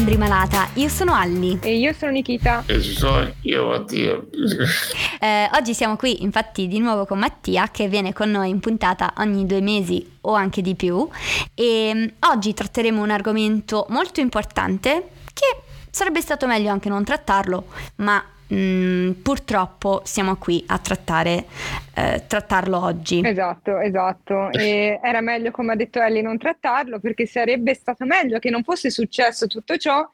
sembri malata. Io sono Alli. E io sono Nikita. E ci sono io, Mattia. Eh, oggi siamo qui infatti di nuovo con Mattia che viene con noi in puntata ogni due mesi o anche di più. E mm, oggi tratteremo un argomento molto importante che sarebbe stato meglio anche non trattarlo, ma Mm, purtroppo siamo qui a trattare, eh, trattarlo oggi. Esatto, esatto. E era meglio, come ha detto Ellie, non trattarlo perché sarebbe stato meglio che non fosse successo tutto ciò.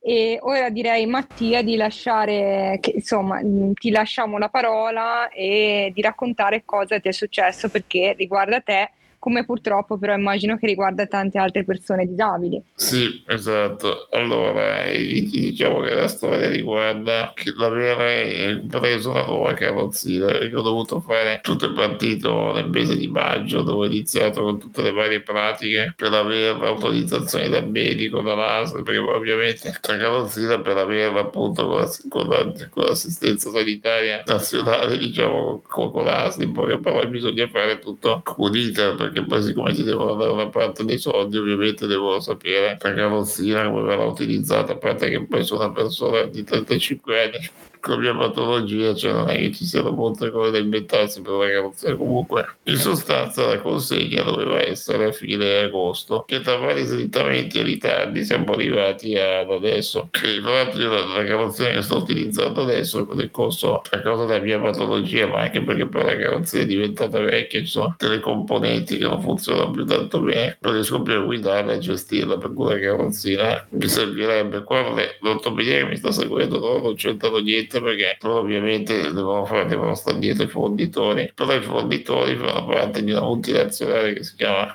E ora direi, Mattia, di lasciare, che, insomma, mm, ti lasciamo la parola e di raccontare cosa ti è successo perché riguarda te come purtroppo però immagino che riguarda tante altre persone disabili. Sì, esatto. Allora, diciamo che la storia riguarda che l'avere preso la nuova carrozzina, perché ho dovuto fare tutto il partito nel mese di maggio, dove ho iniziato con tutte le varie pratiche per avere l'autorizzazione dal medico, dall'ASL, perché ovviamente la carrozzina per averla appunto con, con, con l'assistenza sanitaria nazionale, diciamo, con, con l'ASL, poi però bisogna fare tutto con iter, perché poi siccome ci devono dare una parte dei soldi ovviamente devono sapere la carrozzina come verrà utilizzata. A parte che poi sono una persona di 35 anni con mia patologia, cioè non è che ci siano molte cose da inventarsi per la carrozzina. Comunque, in sostanza, la consegna doveva essere a fine agosto, che tra vari slittamenti e ritardi siamo arrivati ad adesso. Che tra l'altro la, la carrozzina che sto utilizzando adesso, nel corso a causa della mia patologia, ma anche perché poi la carrozzina è diventata vecchia, ci sono delle componenti che non funzionano più tanto bene, non riesco più a guidarla e gestirla, per cui la carrozzina mi servirebbe. Qua l'ortopedia che mi sta seguendo non ho centrato niente niente perché ovviamente devono, fare, devono stare dietro i fonditori, però i fonditori fanno parte di una multinazionale che si chiama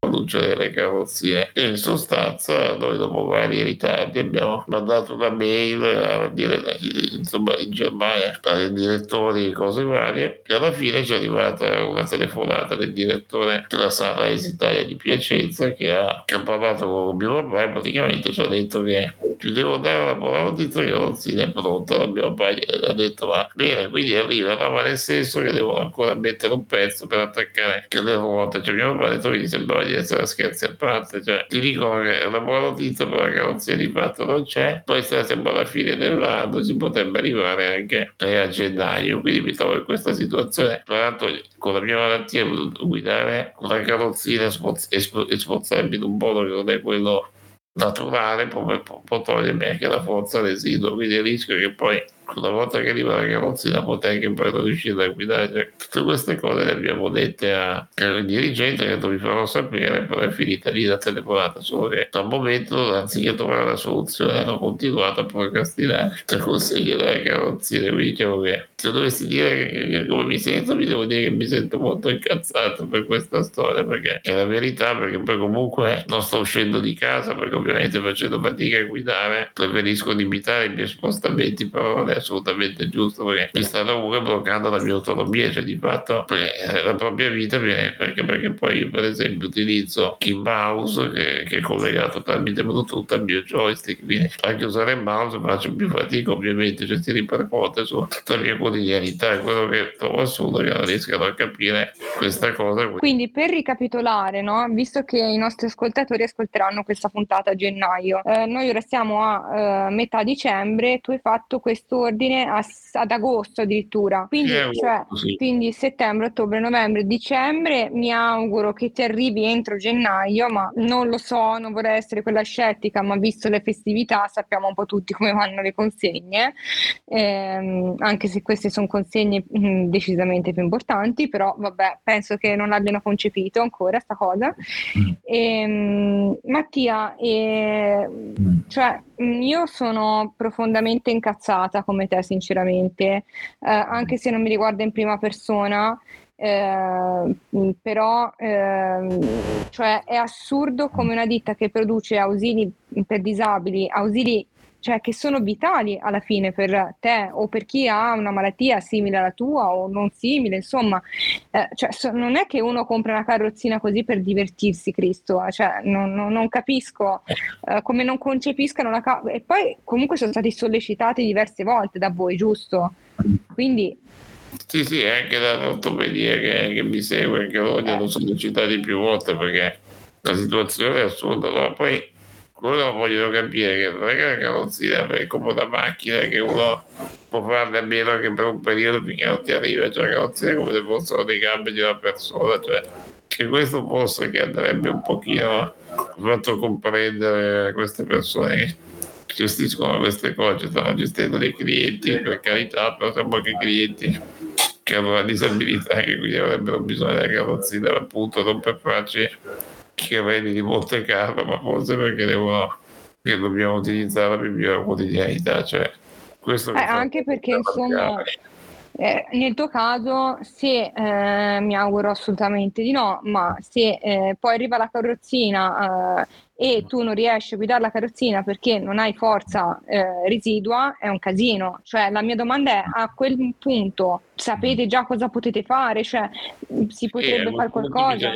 produce delle carrozzie. E in sostanza noi dopo vari ritardi abbiamo mandato una mail a dire, insomma in Germania ai direttori e cose varie e alla fine ci è arrivata una telefonata del direttore della sala esitaria di Piacenza che ha, che ha parlato con mio papà e praticamente ci ha detto che ci devo dare notizia che non si è pronta la papà ha detto va bene quindi arriva ma nel senso che devo ancora mettere un pezzo per attaccare che le ruote. Cioè mio che gli sembrava di essere scherzi a parte, cioè ti dicono che una buona notizia però la carrozzia di fatto non c'è, poi se siamo alla fine dell'anno si potrebbe arrivare anche a gennaio, quindi mi trovo in questa situazione, tra l'altro con la mia malattia guidare una carrozzina e sforzarmi in un modo che non è quello naturale può, può togliermi anche la forza residua, quindi il rischio che poi una volta che arriva la carrozzina che poi non riuscire a guidare cioè, tutte queste cose le abbiamo dette a, al dirigente che vi farò sapere però è finita lì la telefonata solo che al momento anziché trovare la soluzione hanno continuato a procrastinare per conseguire la carrozzina. Quindi diciamo che se dovessi dire come mi sento mi devo dire che mi sento molto incazzato per questa storia perché è la verità perché poi comunque non sto uscendo di casa perché ovviamente facendo fatica a guidare preferisco limitare i miei spostamenti però è assolutamente giusto perché mi sta comunque bloccando la mia autonomia, cioè di fatto eh, la propria vita perché, perché poi io per esempio utilizzo il mouse che, che è collegato tramite Bluetooth al mio joystick, quindi anche usare il mouse faccio più fatica ovviamente, cioè si ripercuote su tutta la mia quotidianità, è quello che trovo assurdo che non riescano a capire questa cosa. Quindi per ricapitolare, no? visto che i nostri ascoltatori ascolteranno questa puntata a gennaio, eh, noi ora siamo a eh, metà dicembre, tu hai fatto questo ordine a, ad agosto addirittura. Quindi, eh, cioè, sì. quindi settembre, ottobre, novembre, dicembre. Mi auguro che ti arrivi entro gennaio, ma non lo so, non vorrei essere quella scettica, ma visto le festività sappiamo un po' tutti come vanno le consegne, ehm, anche se queste sono consegne mh, mm, decisamente più importanti, però vabbè, penso che non l'abbiano concepito ancora sta cosa. Mm. Ehm, Mattia, e, mm. cioè, io sono profondamente incazzata come te, sinceramente, eh, anche se non mi riguarda in prima persona. Eh, però eh, cioè è assurdo come una ditta che produce ausili per disabili, ausili cioè che sono vitali alla fine per te o per chi ha una malattia simile alla tua o non simile, insomma, eh, cioè, so, non è che uno compra una carrozzina così per divertirsi, Cristo, eh, cioè, non, non, non, capisco eh, come non concepiscano la ca- e poi comunque sono stati sollecitati diverse volte da voi, giusto? Quindi sì, sì, anche dall'ortopedia che, che mi segue, loro li hanno sollecitati più volte perché la situazione è assurda. No? Poi quello voglio capire che non è che la carrozzina è come una macchina che uno può farne a meno che per un periodo finché non ti arriva, cioè la carrozzina è come se fossero dei gambe di una persona, cioè che questo posto che andrebbe un pochino fatto comprendere a queste persone che gestiscono queste cose, stanno gestendo dei clienti, per carità, però siamo anche clienti che hanno una disabilità e quindi avrebbero bisogno della carrozzina appunto non per farci che vedi di Monte Carlo, ma forse perché devono, che dobbiamo utilizzare per via della quotidianità. Cioè, questo eh, anche perché insomma eh, nel tuo caso, se eh, mi auguro assolutamente di no, ma se eh, poi arriva la carrozzina eh, e tu non riesci a guidare la carrozzina perché non hai forza eh, residua, è un casino. Cioè, la mia domanda è: a quel punto sapete già cosa potete fare? Cioè, si potrebbe eh, fare qualcosa?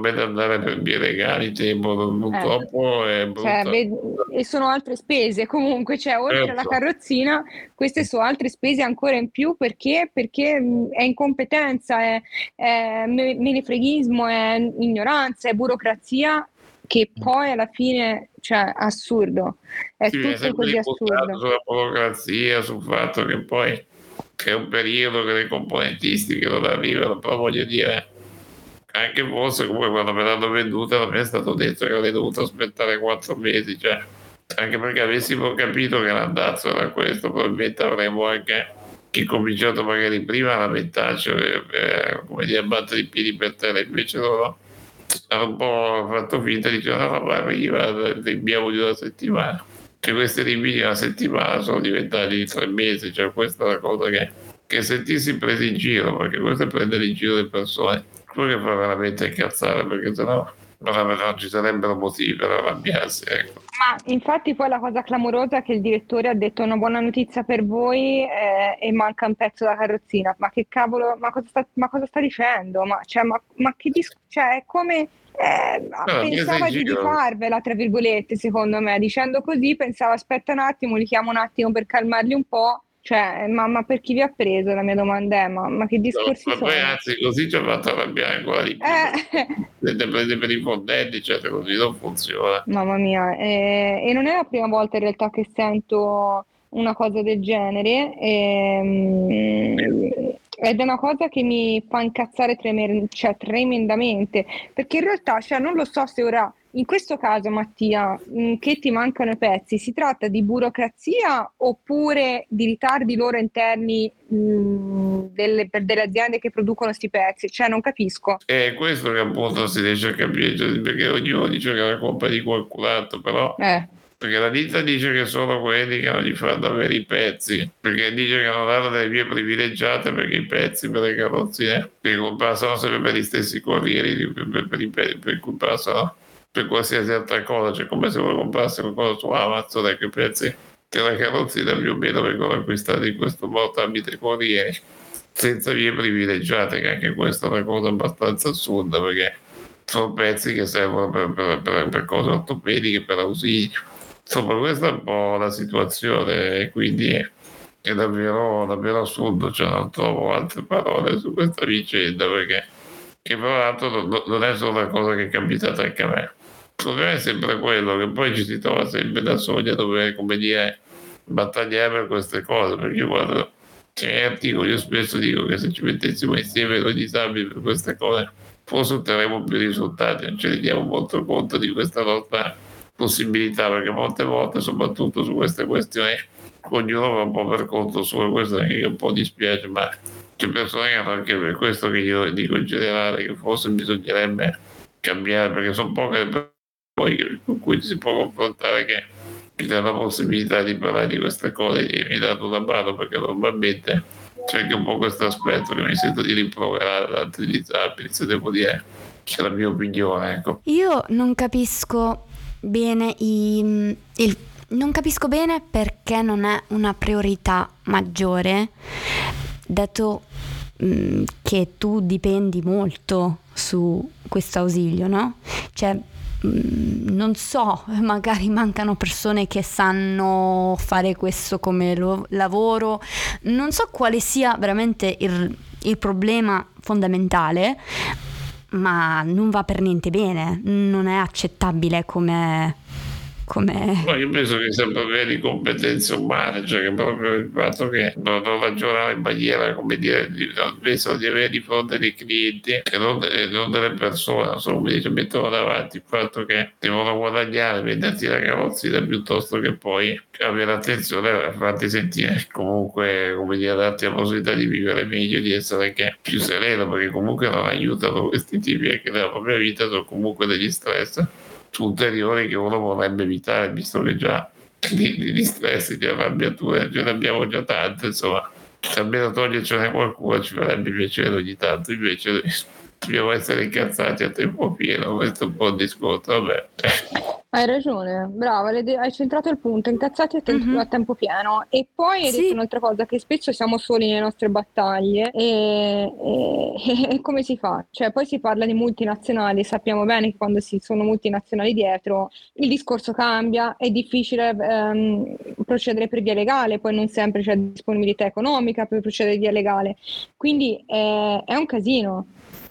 Bisogna andare per vie legali, tempo purtroppo eh. è cioè, beh, e sono altre spese comunque, cioè, oltre certo. alla carrozzina, queste sono altre spese ancora in più perché? Perché è incompetenza, è, è menefreghismo, è ignoranza, è burocrazia che poi alla fine, cioè, assurdo, è sì, tutto è così assurdo. Sulla burocrazia, sul fatto che poi c'è un periodo che le componentistiche non arrivano, però voglio dire, anche forse comunque quando me l'hanno venduta mi è stato detto che avrei dovuto aspettare quattro mesi, cioè, anche perché avessimo capito che l'andazzo era questo, probabilmente avremmo anche che cominciato magari prima a lamentarci, eh, eh, come dire, a battere i piedi per terra, invece loro ha po' fatto finta di dire no, ma arriva, abbiamo di una settimana. Cioè questi rinvii di una settimana sono diventati tre mesi, cioè questa è la cosa che, che sentirsi presi in giro, perché questo è prendere in giro le persone, quello che fa veramente incazzare, perché sennò non, non ci sarebbero motivi per arrabbiarsi. Ecco. Ma infatti poi la cosa clamorosa è che il direttore ha detto una buona notizia per voi eh, e manca un pezzo della carrozzina. Ma che cavolo, ma cosa sta, ma cosa sta dicendo? Ma, cioè, ma, ma che dis- cioè, è come... Eh, no, pensava di, di farvela, tra virgolette, secondo me. Dicendo così pensava aspetta un attimo, li chiamo un attimo per calmarli un po' Cioè, ma, ma, per chi vi ha preso? La mia domanda è: ma, ma che discorsi no, ma sono? Anzi, così ci ha fatto arrabbiare ancora di più. Eh. Siete presi per i fondetti, cioè così non funziona. Mamma mia, eh, e non è la prima volta in realtà che sento una cosa del genere. Ehm, ed è una cosa che mi fa incazzare tremer- cioè, tremendamente perché in realtà cioè, non lo so se ora in questo caso, Mattia, mm, che ti mancano i pezzi, si tratta di burocrazia oppure di ritardi loro interni mh, mm, delle, per delle aziende che producono questi pezzi? Cioè, non capisco. È questo che appunto si riesce a capire, cioè, perché ognuno dice che è la colpa di qualcun altro, però... Eh. Perché la ditta dice che sono quelli che non gli fanno avere i pezzi, perché dice che non hanno delle vie privilegiate perché i pezzi per le carrozzine che passano sempre per gli stessi corrieri per, per, per, per, per cui passano per qualsiasi altra cosa, cioè come se uno comprasse qualcosa su Amazon, ecco i prezzi della carrozzina più o meno vengono acquistati in questo modo tramite corrieri, senza vie privilegiate, che anche questa è una cosa abbastanza assurda perché sono pezzi che servono per, per, per, per cose ortopediche, per ausilio. Insomma, questa è un po' la situazione e quindi è davvero, davvero assurdo, cioè non trovo altre parole su questa vicenda perché che tra l'altro non è solo una cosa che è capitata anche a me problema è sempre quello che poi ci si trova sempre da soli a dover, come dire, battagliare per queste cose, perché guarda, certi, io spesso dico che se ci mettessimo insieme noi disabili per queste cose, forse otterremo più risultati, non ci rendiamo molto conto di questa nostra possibilità, perché molte volte, soprattutto su queste questioni, ognuno va un po' per conto suo, questo che un po' dispiace, ma c'è persone che hanno anche per questo che io dico in generale, che forse bisognerebbe cambiare, perché sono poche le poi con cui si può confrontare che mi dà la possibilità di parlare di queste cose e mi dà una mano perché normalmente c'è anche un po' questo aspetto che mi sento di rimproverare disabili, se devo dire c'è la mia opinione. Ecco. Io non capisco bene i, il, non capisco bene perché non è una priorità maggiore, dato mh, che tu dipendi molto su questo ausilio, no? Cioè, Mm, non so, magari mancano persone che sanno fare questo come lo- lavoro, non so quale sia veramente il, il problema fondamentale, ma non va per niente bene, non è accettabile come, come... Ma io penso che sia proprio di competenze umane, cioè che proprio il fatto che non, non ragionare in maniera, come dire, di, penso di avere di fronte dei clienti e non, non, delle persone, insomma, come dice, mettono davanti il fatto che devono guadagnare, venderti la carrozzina piuttosto che poi avere attenzione a farti sentire comunque, come dire, darti la possibilità di vivere meglio, di essere anche più sereno, perché comunque non aiutano questi tipi anche nella propria vita, sono comunque degli stress ulteriori che uno vorrebbe evitare, visto che già di, di stress, di arrabbiature ce ne abbiamo già tante, insomma, se almeno togliercene qualcuno ci farebbe piacere ogni tanto, invece dobbiamo essere incazzati a tempo pieno, questo è un po' il discorso, vabbè. Hai ragione, brava, hai centrato il punto, incazzati a, tempo, mm-hmm. a tempo pieno. E poi hai sì. detto un'altra cosa, che spesso siamo soli nelle nostre battaglie e, e, e, come si fa? Cioè poi si parla di multinazionali, sappiamo bene che quando si sono multinazionali dietro il discorso cambia, è difficile ehm, procedere per via legale, poi non sempre c'è disponibilità economica per procedere via legale, quindi è, è un casino.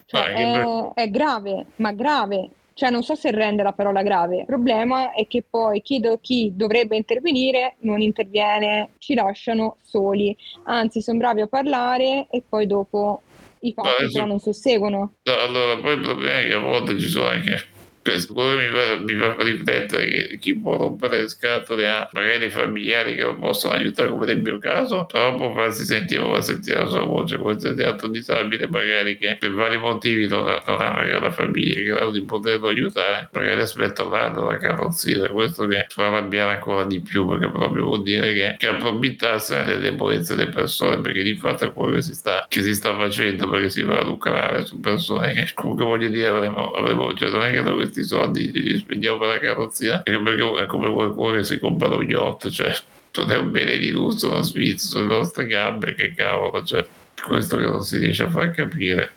Cioè, è, è grave, ma grave cioè non so se rende la parola grave. Il problema è che poi chi, do, chi dovrebbe intervenire non interviene, ci lasciano soli. Anzi, sono bravi a parlare e poi dopo i fatti però non susseguono. Allora, poi il problema è che a volte ci sono anche mi fa, riflettere che chi può rompere le scatole a magari familiari che lo possono aiutare come nel mio caso però può farsi sentire o sentire la sua voce qualsiasi altro disabile magari che per vari motivi non ha, non ha magari la famiglia che grado di poterlo aiutare magari aspetta un anno la carrozzina. Questo che fa arrabbiare ancora di più perché proprio vuol dire che, che approfittarsene delle debolezze delle persone perché di fatto è quello che si sta, che si sta facendo perché si va a lucrare su persone che comunque voglio dire avremo, avremo cioè non è che noi questi soldi li spendiamo per la carrozzina perché è come qualcuno che si compra lo yacht cioè non è un bene di lusso una Svizzera sulle nostre gambe che cavolo cioè questo che non si riesce a far capire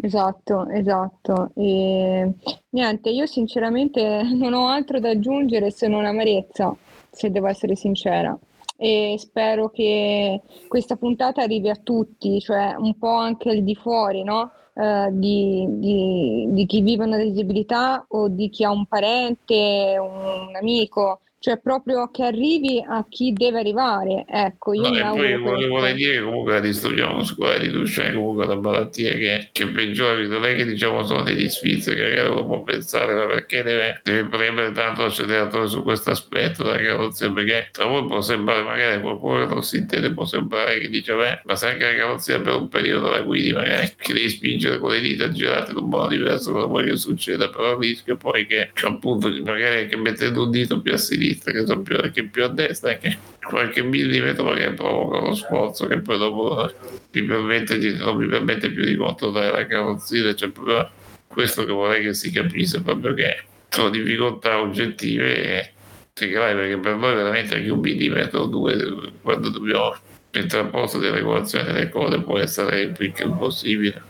Esatto, esatto. E niente, io sinceramente non ho altro da aggiungere se non amarezza, se devo essere sincera. E spero che questa puntata arrivi a tutti, cioè un po' anche al di fuori, no? Eh, di, di, di, chi vive una disabilità o di chi ha un parente, un amico cioè proprio che arrivi a chi deve arrivare. Ecco, io no, poi volevo vorrei dire comunque la disturbiamo muscolare di Duchenne, comunque una malattia che, che peggiori, non è che diciamo sono degli sfizi che magari uno può pensare, ma perché deve, deve premere tanto l'acceleratore su questo aspetto della carrozzina, perché a voi può sembrare, magari qualcuno che non si intende può sembrare che dice, beh, ma se anche la carrozzina per un periodo la guidi, magari che devi spingere con le dita girate in un modo diverso da quello che succeda, però il rischio poi che appunto magari che mettendo un dito più a sinistra sinistra che sono più, che più a destra e che qualche millimetro che provoca lo sforzo che poi dopo mi permette di, non mi permette più di controllare la carrozzina cioè proprio questo che vorrei che si capisse proprio che sono difficoltà oggettive e perché per noi veramente anche un millimetro o due quando dobbiamo mettere a posto delle regolazioni delle cose può essere più che impossibile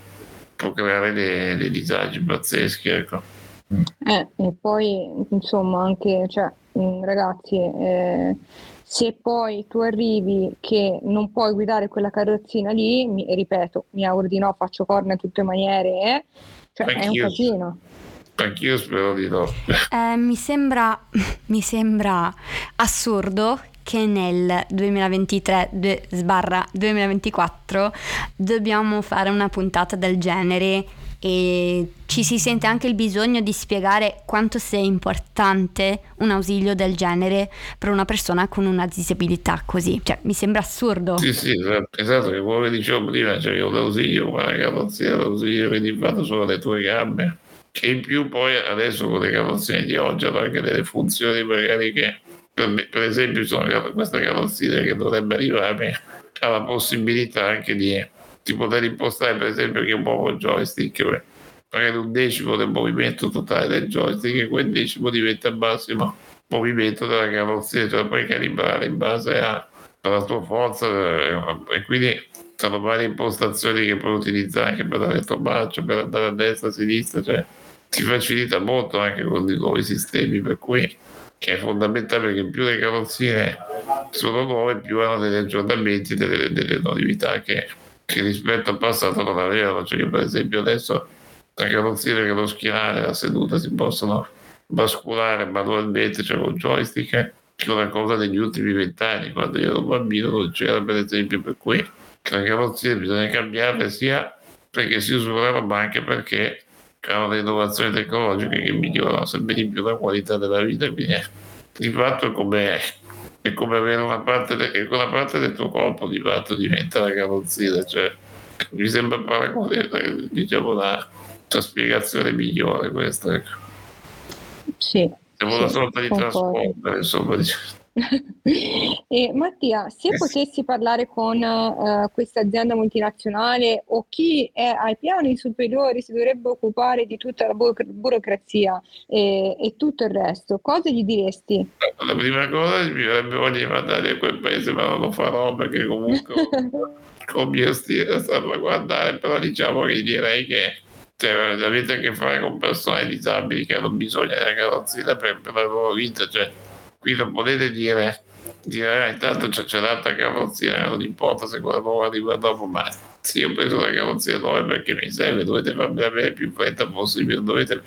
può creare dei, dei disagi pazzeschi ecco. Eh, e poi insomma anche cioè, Mm, ragazzi, eh, se poi tu arrivi che non puoi guidare quella carrozzina lì, mi, ripeto, mi auguro di no, faccio corna in tutte le maniere, eh, cioè Anch'io. è un casino. Anch'io spero di no. Eh, mi, sembra, mi sembra assurdo che nel 2023 sbarra 2024 dobbiamo fare una puntata del genere e ci si sente anche il bisogno di spiegare quanto sia importante un ausilio del genere per una persona con una disabilità così. Cioè, mi sembra assurdo. Sì, sì, esatto, che come dicevo prima, cioè io l'ausilio, ma la carrozzina, l'ausilio che ti fanno solo le tue gambe. Che in più poi adesso con le carrozzine di oggi hanno anche delle funzioni magari che, per, esempio, sono questa carrozzina che dovrebbe arrivare ha la possibilità anche di di poter impostare per esempio che muovo il joystick magari un decimo del movimento totale del joystick e quel decimo diventa il massimo movimento della carrozzina cioè puoi calibrare in base a, alla tua forza eh, e quindi sono varie impostazioni che puoi utilizzare anche per dare il per andare a destra a sinistra cioè ti facilita molto anche con i nuovi sistemi per cui che è fondamentale perché più le carrozzine sono nuove più hanno degli aggiornamenti delle, delle novità che che rispetto al passato non avevano. Cioè io per esempio adesso la carrozzina che lo schienale e la seduta si possono basculare manualmente, cioè con joystick, che è una cosa degli ultimi vent'anni, quando io ero bambino non c'era per esempio per cui la carrozzeria bisogna cambiarla sia perché si usurava ma anche perché c'erano le innovazioni tecnologiche che migliorano sempre di più la qualità della vita, quindi di fatto come, è come avere una parte, de, una parte del tuo corpo di fatto diventa la carrozzina, cioè mi sembra fare diciamo la, la spiegazione migliore questa. Ecco. Sì. Siamo sì, una sorta di trasporto, insomma. e, Mattia, se sì. potessi parlare con uh, questa azienda multinazionale o chi è ai piani superiori si dovrebbe occupare di tutta la buro- burocrazia e, e, tutto il resto, cosa gli diresti? La prima cosa mi verrebbe voglia di mandare a quel paese, ma non lo farò perché comunque con mio stile stanno a guardare, però diciamo che direi che cioè, avete a che fare con persone disabili che hanno bisogno della carrozzina per, per la loro vita, cioè qui non potete dire, dire eh, intanto c'è, c'è l'altra carrozzina, non importa se quella nuova arriva dopo, ma sì, ho preso la carrozzina nuova perché mi serve, dovete farmi avere più fretta possibile, dovete,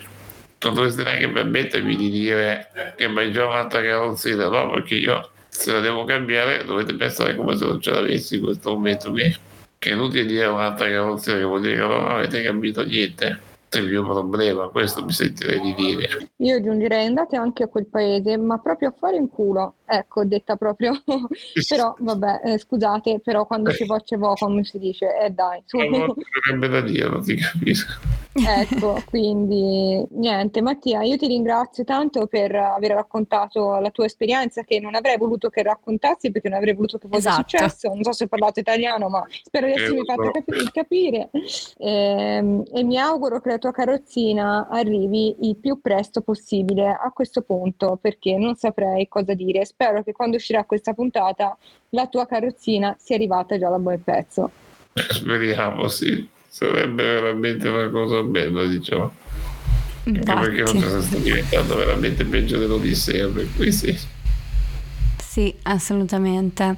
non dovreste neanche permettermi di dire che mai già un'altra carrozzina, no, perché io se la devo cambiare dovete pensare come se non ce l'avessi in questo momento qui che è inutile dire un'altra carrozzeria che vuol dire che non avete capito niente il mio problema, questo mi sentirei di dire. Io aggiungerei andate anche a quel paese, ma proprio a fare in culo, ecco, detta proprio, però vabbè, eh, scusate, però quando ci va ci va, come si dice, eh dai. Su. Non sarebbe da dire, non ti capisco. Ecco, quindi niente, Mattia, io ti ringrazio tanto per aver raccontato la tua esperienza che non avrei voluto che raccontassi perché non avrei voluto che fosse esatto. successo, non so se ho parlato italiano, ma spero di essermi eh, fatto cap- capire e, ehm, e mi auguro che la tua carrozzina arrivi il più presto possibile a questo punto perché non saprei cosa dire. Spero che quando uscirà questa puntata la tua carrozzina sia arrivata già da buon pezzo. Speriamo, sì. Sarebbe veramente una cosa bella, diciamo. Anche perché non sta diventando veramente peggio dell'Odissea, per cui sì. Sì, assolutamente.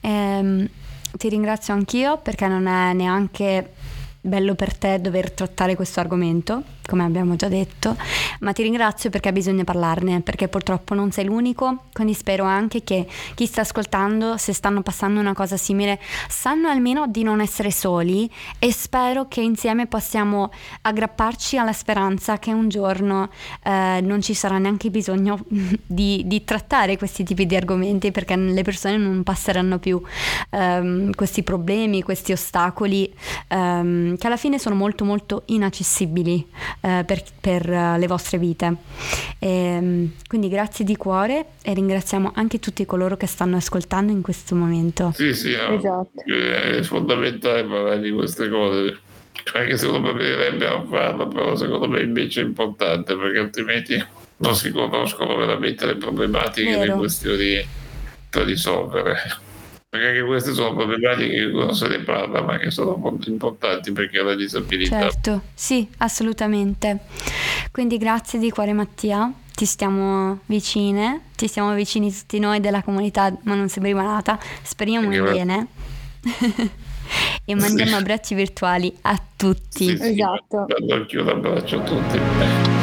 Ehm, ti ringrazio anch'io perché non è neanche bello per te dover trattare questo argomento, come abbiamo già detto, ma ti ringrazio perché bisogna parlarne, perché purtroppo non sei l'unico, quindi spero anche che chi sta ascoltando, se stanno passando una cosa simile, sanno almeno di non essere soli e spero che insieme possiamo aggrapparci alla speranza che un giorno eh, non ci sarà neanche bisogno di, di, trattare questi tipi di argomenti perché le persone non passeranno più ehm, questi problemi, questi ostacoli. Ehm, che alla fine sono molto molto inaccessibili eh, per, per uh, le vostre vite. E, ehm, quindi grazie di cuore e ringraziamo anche tutti coloro che stanno ascoltando in questo momento. Sì, sì, esatto. è fondamentale parlare di queste cose. Anche se uno preferirebbe non farlo, però secondo me invece è importante perché altrimenti non si conoscono veramente le problematiche e le questioni da risolvere perché anche queste sono problematiche che non se ne parla, ma che sono molto importanti perché la disabilità. Certo, sì, assolutamente. Quindi grazie di cuore Mattia, ti stiamo vicine, ti stiamo vicini tutti noi della comunità Ma non sembri malata, speriamo in bene. e mandiamo sì. abbracci virtuali a tutti. Sì, sì, esatto. Un abbraccio a tutti.